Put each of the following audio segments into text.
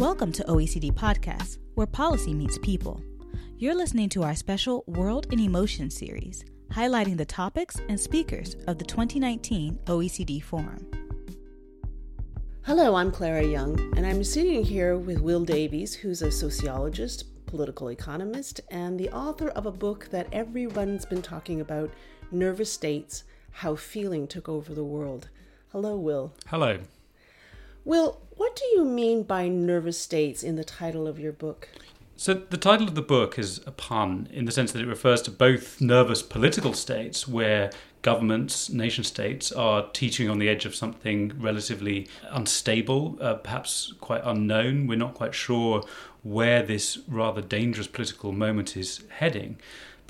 Welcome to OECD Podcast, where policy meets people. You're listening to our special World in Emotion series, highlighting the topics and speakers of the 2019 OECD Forum. Hello, I'm Clara Young, and I'm sitting here with Will Davies, who's a sociologist, political economist, and the author of a book that everyone's been talking about Nervous States How Feeling Took Over the World. Hello, Will. Hello. Will, what do you mean by nervous states in the title of your book? So, the title of the book is a pun in the sense that it refers to both nervous political states where governments, nation states, are teetering on the edge of something relatively unstable, uh, perhaps quite unknown. We're not quite sure where this rather dangerous political moment is heading.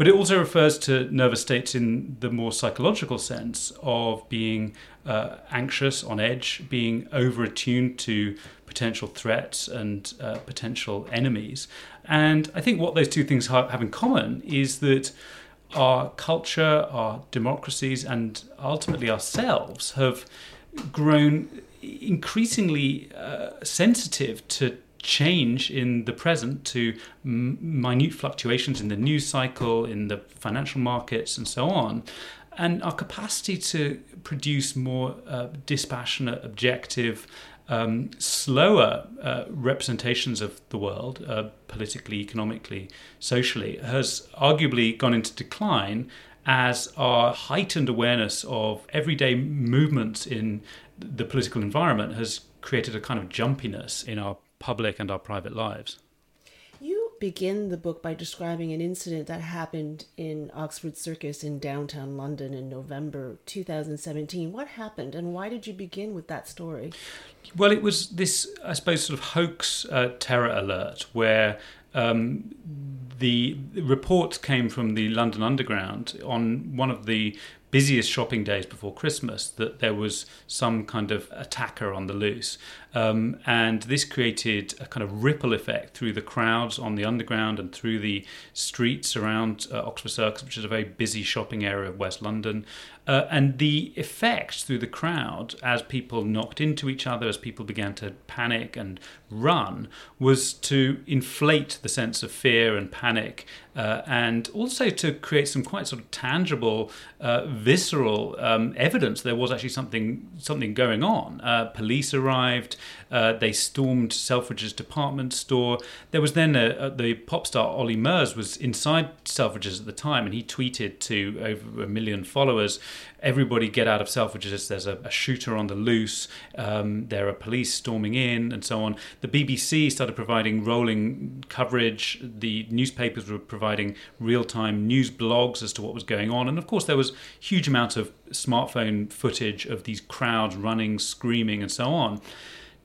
But it also refers to nervous states in the more psychological sense of being uh, anxious, on edge, being over attuned to potential threats and uh, potential enemies. And I think what those two things have in common is that our culture, our democracies, and ultimately ourselves have grown increasingly uh, sensitive to change in the present to m- minute fluctuations in the news cycle, in the financial markets, and so on. And our capacity to produce more uh, dispassionate, objective, um, slower uh, representations of the world, uh, politically, economically, socially, has arguably gone into decline as our heightened awareness of everyday movements in the political environment has created a kind of jumpiness in our public and our private lives. You begin the book by describing an incident that happened in Oxford Circus in downtown London in November 2017. What happened and why did you begin with that story? Well, it was this, I suppose, sort of hoax uh, terror alert where um, the reports came from the London Underground on one of the busiest shopping days before Christmas that there was some kind of attacker on the loose. Um, and this created a kind of ripple effect through the crowds on the underground and through the streets around uh, Oxford Circus, which is a very busy shopping area of West London. Uh, and the effect through the crowd as people knocked into each other, as people began to panic and run, was to inflate the sense of fear and panic, uh, and also to create some quite sort of tangible, uh, visceral um, evidence there was actually something something going on. Uh, police arrived. Uh, they stormed Selfridges department store. There was then a, a, the pop star Olly Murs was inside Selfridges at the time, and he tweeted to over a million followers, "Everybody get out of Selfridges. There's a, a shooter on the loose. Um, there are police storming in, and so on." The BBC started providing rolling coverage. The newspapers were providing real-time news blogs as to what was going on, and of course there was huge amounts of smartphone footage of these crowds running, screaming, and so on.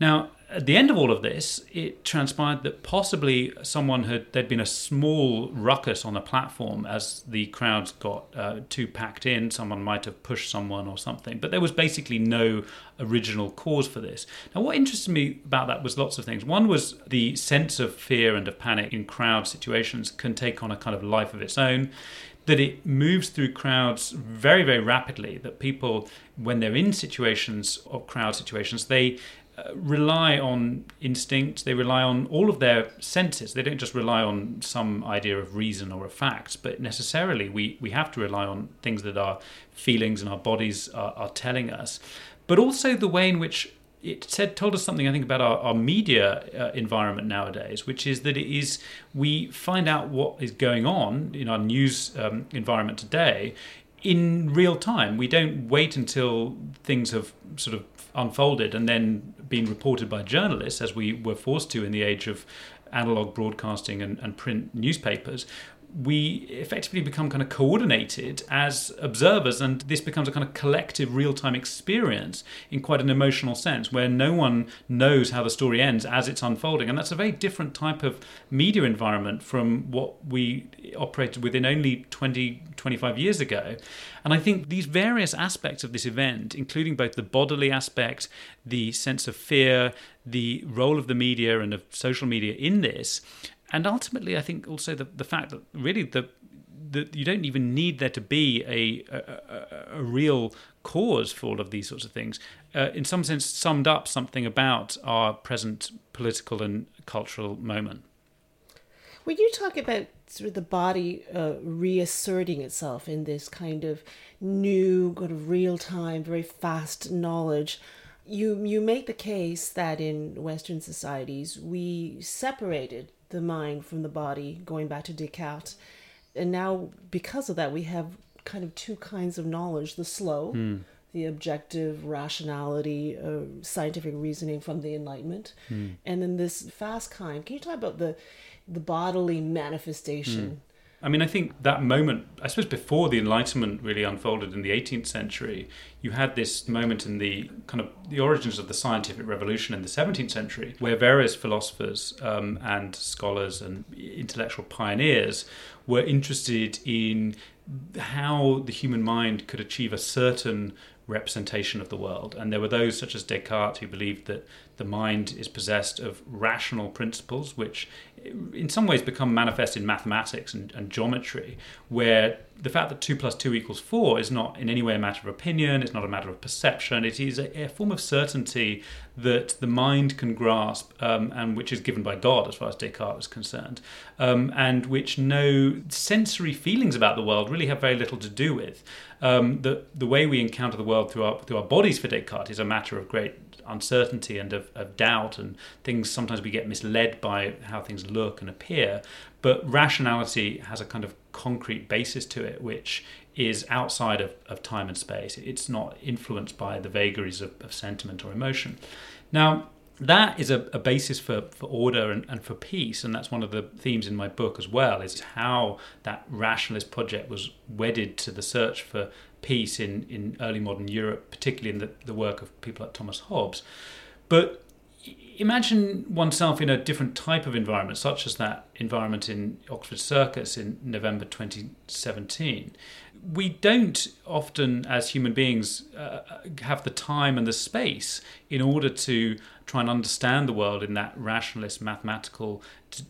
Now, at the end of all of this, it transpired that possibly someone had there'd been a small ruckus on the platform as the crowds got uh, too packed in. Someone might have pushed someone or something, but there was basically no original cause for this. Now, what interested me about that was lots of things. One was the sense of fear and of panic in crowd situations can take on a kind of life of its own that it moves through crowds very very rapidly that people when they're in situations of crowd situations they rely on instinct, they rely on all of their senses. They don't just rely on some idea of reason or a fact, but necessarily we, we have to rely on things that our feelings and our bodies are, are telling us. But also the way in which it said told us something I think about our, our media uh, environment nowadays, which is that it is we find out what is going on in our news um, environment today in real time. We don't wait until things have sort of unfolded and then been reported by journalists, as we were forced to in the age of analog broadcasting and, and print newspapers, we effectively become kind of coordinated as observers, and this becomes a kind of collective real time experience in quite an emotional sense where no one knows how the story ends as it's unfolding. And that's a very different type of media environment from what we operated within only 20, 25 years ago. And I think these various aspects of this event, including both the bodily aspect, the sense of fear, the role of the media and of social media in this, and ultimately, I think also the the fact that really the that you don't even need there to be a, a, a, a real cause for all of these sorts of things. uh, in some sense, summed up something about our present political and cultural moment. When you talk about sort of the body uh, reasserting itself in this kind of new, kind of real time, very fast knowledge, you you make the case that in Western societies we separated the mind from the body, going back to Descartes, and now because of that we have kind of two kinds of knowledge: the slow. Mm the objective rationality, uh, scientific reasoning from the Enlightenment, mm. and then this fast kind. Can you talk about the the bodily manifestation? Mm. I mean, I think that moment, I suppose before the Enlightenment really unfolded in the 18th century, you had this moment in the kind of the origins of the scientific revolution in the 17th century, where various philosophers um, and scholars and intellectual pioneers were interested in how the human mind could achieve a certain representation of the world. And there were those, such as Descartes, who believed that the mind is possessed of rational principles, which in some ways become manifest in mathematics and, and, geometry, where the fact that 2 plus 2 equals 4 is not in any way a matter of opinion, it's not a matter of perception, it is a, a form of certainty that the mind can grasp um, and which is given by God, as far as Descartes is concerned, um, and which no sensory feelings about the world really have very little to do with. Um, the, the way we encounter the world through our, through our bodies for Descartes is a matter of great uncertainty and of, of doubt and things sometimes we get misled by how things look and appear but rationality has a kind of concrete basis to it which is outside of, of time and space. It's not influenced by the vagaries of, of sentiment or emotion. Now that is a, a, basis for, for order and, and, for peace and that's one of the themes in my book as well is how that rationalist project was wedded to the search for peace in, in early modern Europe, particularly in the, the work of people like Thomas Hobbes. But imagine oneself in a different type of environment, such as that environment in Oxford Circus in November 2017. We don't often, as human beings, uh, have the time and the space in order to try and understand the world in that rationalist, mathematical,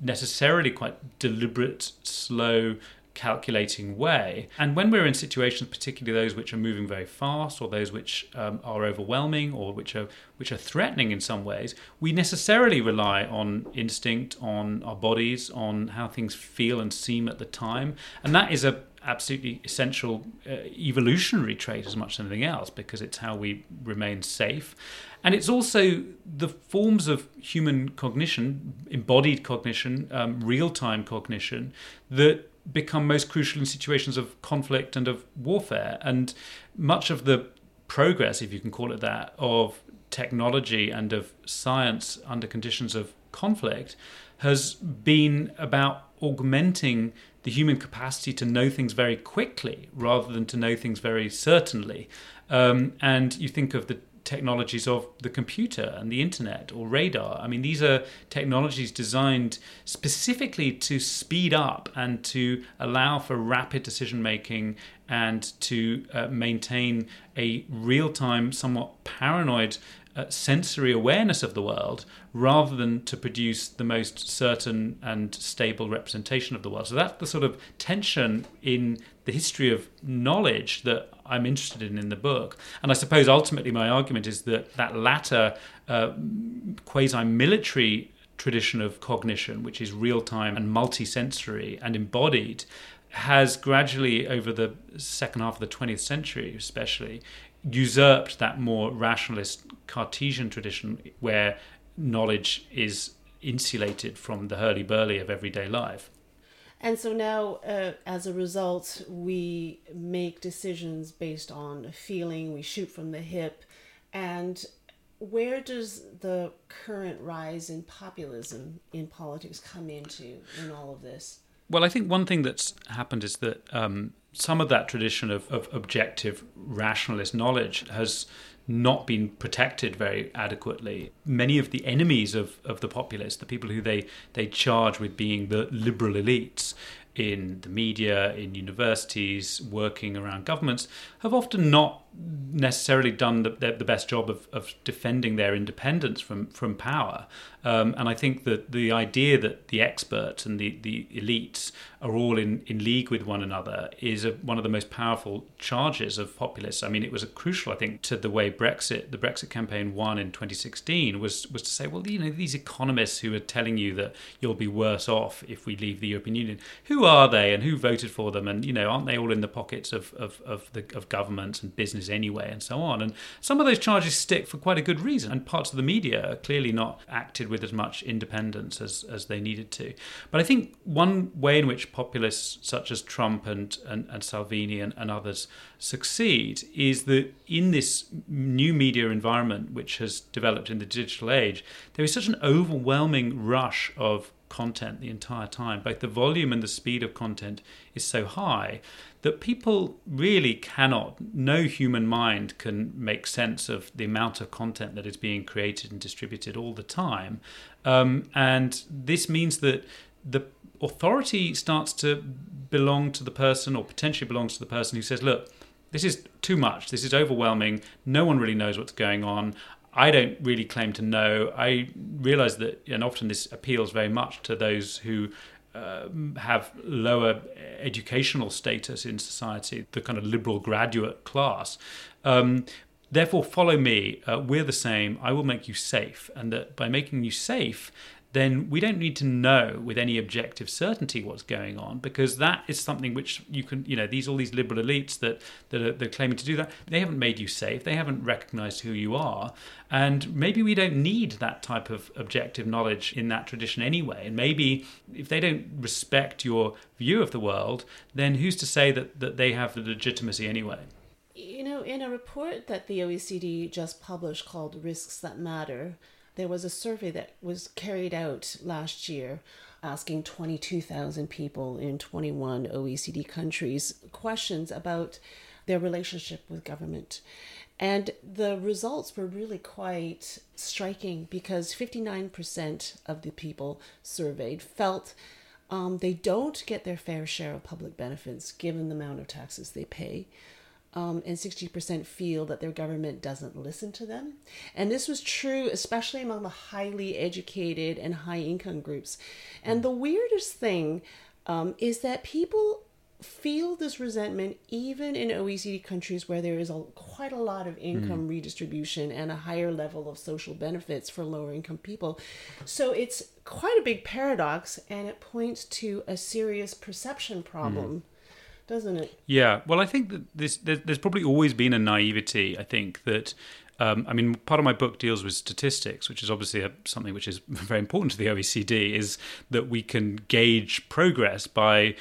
necessarily quite deliberate, slow, calculating way. And when we're in situations, particularly those which are moving very fast or those which um, are overwhelming or which are which are threatening in some ways, we necessarily rely on instinct, on our bodies, on how things feel and seem at the time, and that is a absolutely essential uh, evolutionary trait as much as anything else because it's how we remain safe. And it's also the forms of human cognition, embodied cognition, um, real time cognition, that become most crucial in situations of conflict and of warfare. And much of the progress, if you can call it that, of technology and of science under conditions of conflict has been about augmenting the human capacity to know things very quickly rather than to know things very certainly. Um, and you think of the technologies of the computer and the internet or radar. I mean, these are technologies designed specifically to speed up and to allow for rapid decision making and to uh, maintain a real time, somewhat paranoid uh, sensory awareness of the world rather than to produce the most certain and stable representation of the world. So that's the sort of tension in the history of knowledge that I'm interested in in the book. And I suppose ultimately my argument is that that latter uh, quasi military tradition of cognition, which is real time and multisensory and embodied, has gradually, over the second half of the 20th century especially, usurped that more rationalist Cartesian tradition where knowledge is insulated from the hurly burly of everyday life. And so now, uh, as a result, we make decisions based on a feeling, we shoot from the hip. And where does the current rise in populism in politics come into in all of this? Well, I think one thing that's happened is that um, some of that tradition of, of objective rationalist knowledge has not been protected very adequately. Many of the enemies of, of the populace, the people who they, they charge with being the liberal elites in the media, in universities, working around governments, have often not necessarily done the, the, best job of, of defending their independence from from power. Um, and I think that the idea that the experts and the, the elites are all in, in league with one another is a, one of the most powerful charges of populists. I mean, it was crucial, I think, to the way Brexit, the Brexit campaign won in 2016, was was to say, well, you know, these economists who are telling you that you'll be worse off if we leave the European Union, who are they and who voted for them? And you know, aren't they all in the pockets of of of, the, of governments and business anyway, and so on? And some of those charges stick for quite a good reason, and parts of the media are clearly not acted with as much independence as, as they needed to. But I think one way in which populists such as Trump and, and, and Salvini and, and others succeed is that in this new media environment which has developed in the digital age, there is such an overwhelming rush of content the entire time. Both the volume and the speed of content is so high that people really cannot, no human mind can make sense of the amount of content that is being created and distributed all the time. Um, and this means that the authority starts to belong to the person or potentially belongs to the person who says, look, this is too much. This is overwhelming. No one really knows what's going on. I don't really claim to know. I realize that, and often this appeals very much to those who uh, have lower educational status in society, the kind of liberal graduate class. Um, therefore, follow me. Uh, we're the same. I will make you safe. And that by making you safe, then we don't need to know with any objective certainty what's going on because that is something which you can, you know, these all these liberal elites that that are they're claiming to do that, they haven't made you safe, they haven't recognized who you are, and maybe we don't need that type of objective knowledge in that tradition anyway. And maybe if they don't respect your view of the world, then who's to say that that they have the legitimacy anyway? You know, in a report that the OECD just published called Risks That Matter, there was a survey that was carried out last year asking 22,000 people in 21 OECD countries questions about their relationship with government. And the results were really quite striking because 59% of the people surveyed felt um, they don't get their fair share of public benefits given the amount of taxes they pay um, and 60% feel that their government doesn't listen to them. And this was true, especially among the highly educated and high income groups. And the weirdest thing um, is that people feel this resentment even in OECD countries where there is a, quite a lot of income mm. redistribution and a higher level of social benefits for lower income people. So it's quite a big paradox and it points to a serious perception problem. Doesn't it? Yeah. Well, I think that this there's, there's probably always been a naivety. I think that. Um, I mean, part of my book deals with statistics, which is obviously a, something which is very important to the OECD. Is that we can gauge progress by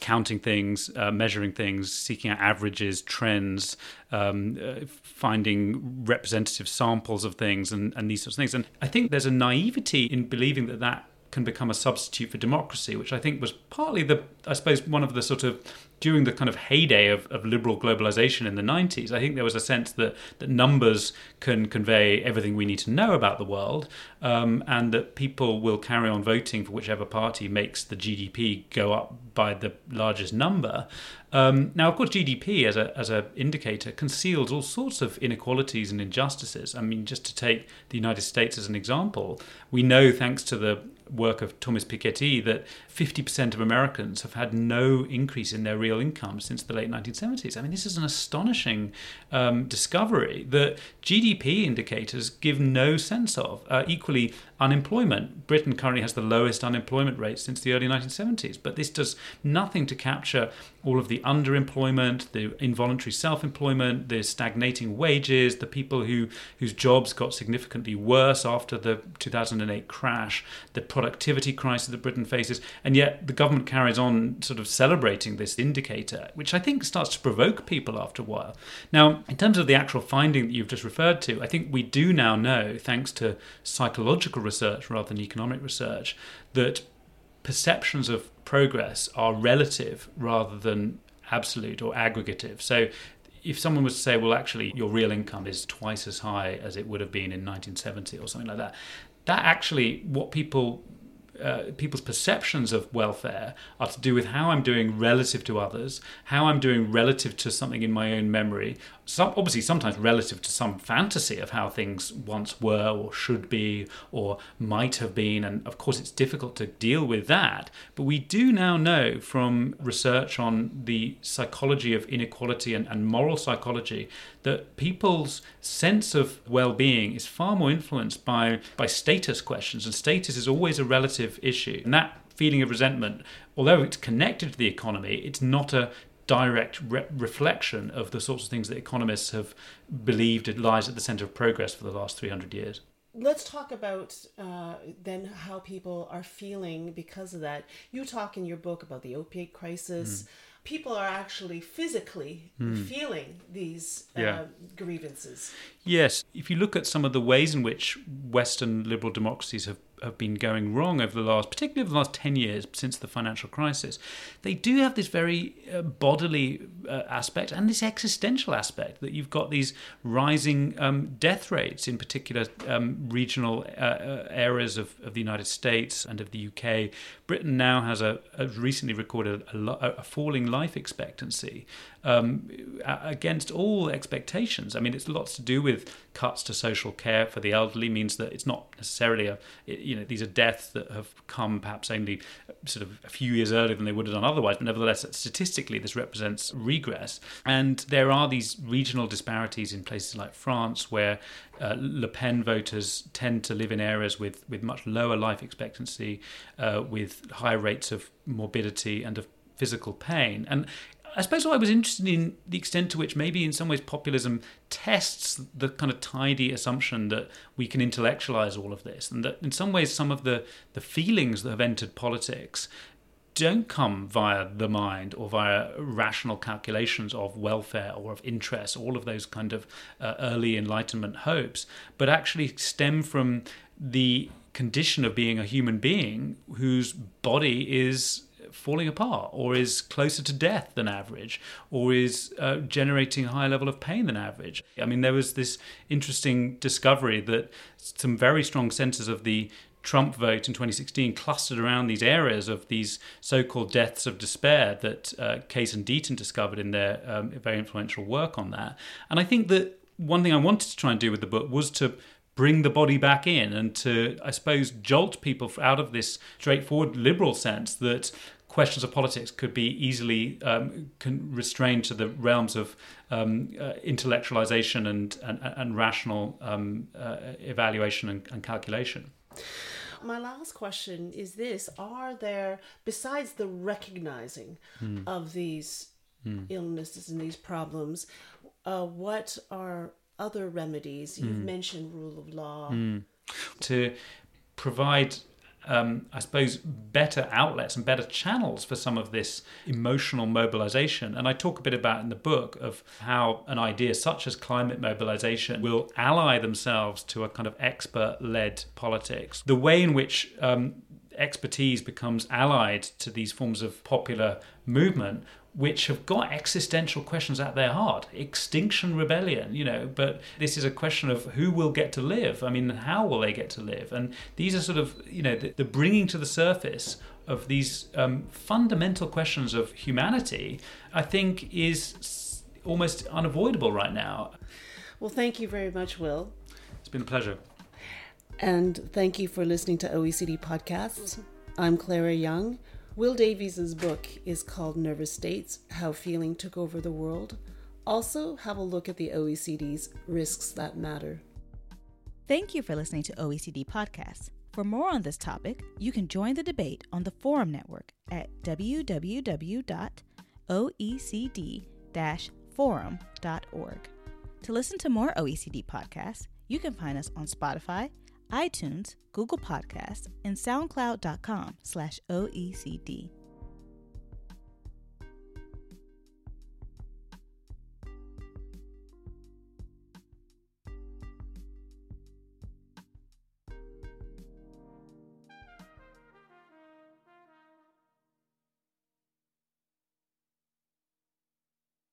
counting things, uh, measuring things, seeking out averages, trends, um, uh, finding representative samples of things, and, and these sorts of things. And I think there's a naivety in believing that that can become a substitute for democracy, which I think was partly the, I suppose, one of the sort of during the kind of heyday of, of liberal globalization in the 90s, I think there was a sense that, that numbers can convey everything we need to know about the world, um, and that people will carry on voting for whichever party makes the GDP go up by the largest number. Um, now, of course, GDP as a as an indicator conceals all sorts of inequalities and injustices. I mean, just to take the United States as an example, we know thanks to the work of Thomas Piketty that 50% of Americans have had no increase in their real income since the late 1970s. I mean, this is an astonishing um, discovery that GDP indicators give no sense of. Uh, equally, unemployment. Britain currently has the lowest unemployment rate since the early 1970s, but this does nothing to capture all of the underemployment, the involuntary self-employment, the stagnating wages, the people who whose jobs got significantly worse after the 2008 crash, the productivity crisis that Britain faces, and yet the government carries on sort of celebrating this indicator, which I think starts to provoke people after a while. Now, in terms of the actual finding that you've just referred to, I think we do now know, thanks to psychological research rather than economic research, that perceptions of progress are relative rather than absolute or aggregative. So if someone was to say, well, actually, your real income is twice as high as it would have been in 1970 or something like that, that actually, what people uh, people's perceptions of welfare are to do with how I'm doing relative to others, how I'm doing relative to something in my own memory. Some, obviously, sometimes relative to some fantasy of how things once were or should be or might have been. And of course, it's difficult to deal with that. But we do now know from research on the psychology of inequality and, and moral psychology that people's sense of well-being is far more influenced by by status questions, and status is always a relative issue. And that feeling of resentment, although it's connected to the economy, it's not a direct re- reflection of the sorts of things that economists have believed it lies at the center of progress for the last 300 years. Let's talk about uh, then how people are feeling because of that. You talk in your book about the opiate crisis. Mm people are actually physically mm. feeling these uh, grievances. Yes, if you look at some of the ways in which Western liberal democracies have have been going wrong over the last, particularly over the last 10 years since the financial crisis, they do have this very uh, bodily uh, aspect and this existential aspect that you've got these rising um, death rates in particular um, regional uh, uh areas of, of the United States and of the UK. Britain now has a, a recently recorded a, a, falling life expectancy um, against all expectations. I mean, it's lots to do with cuts to social care for the elderly means that it's not necessarily a you know these are deaths that have come perhaps only sort of a few years earlier than they would have done otherwise but nevertheless statistically this represents regress and there are these regional disparities in places like France where uh, Le Pen voters tend to live in areas with with much lower life expectancy uh, with higher rates of morbidity and of physical pain. And I suppose I was interested in the extent to which maybe in some ways populism tests the kind of tidy assumption that we can intellectualize all of this, and that in some ways some of the, the feelings that have entered politics don't come via the mind or via rational calculations of welfare or of interest, all of those kind of uh, early Enlightenment hopes, but actually stem from the condition of being a human being whose body is falling apart or is closer to death than average or is uh, generating a higher level of pain than average. I mean, there was this interesting discovery that some very strong centers of the Trump vote in 2016 clustered around these areas of these so-called deaths of despair that uh, Case and Deaton discovered in their um, very influential work on that. And I think that one thing I wanted to try and do with the book was to bring the body back in and to, I suppose, jolt people out of this straightforward liberal sense that questions of politics could be easily um, restrained to the realms of um, uh, intellectualization and, and, and rational um, uh, evaluation and, and calculation. My last question is this Are there, besides the recognizing mm. of these mm. illnesses and these problems, uh, what are other remedies? You've mm. mentioned rule of law. Hmm. To provide um, I suppose, better outlets and better channels for some of this emotional mobilization. And I talk a bit about in the book of how an idea such as climate mobilization will ally themselves to a kind of expert led politics. The way in which um, expertise becomes allied to these forms of popular movement which have got existential questions at their heart. Extinction rebellion you know but this is a question of who will get to live. I mean how will they get to live? And these are sort of you know the, the bringing to the surface of these um, fundamental questions of humanity i think is almost unavoidable right now. Well thank you very much will. It's been a pleasure and thank you for listening to oecd podcasts i'm clara young Will Davies's book is called Nervous States How Feeling Took Over the World. Also, have a look at the OECD's Risks That Matter. Thank you for listening to OECD Podcasts. For more on this topic, you can join the debate on the Forum Network at www.oecd forum.org. To listen to more OECD podcasts, you can find us on Spotify, iTunes, Google Podcasts, and SoundCloud.com slash OECD.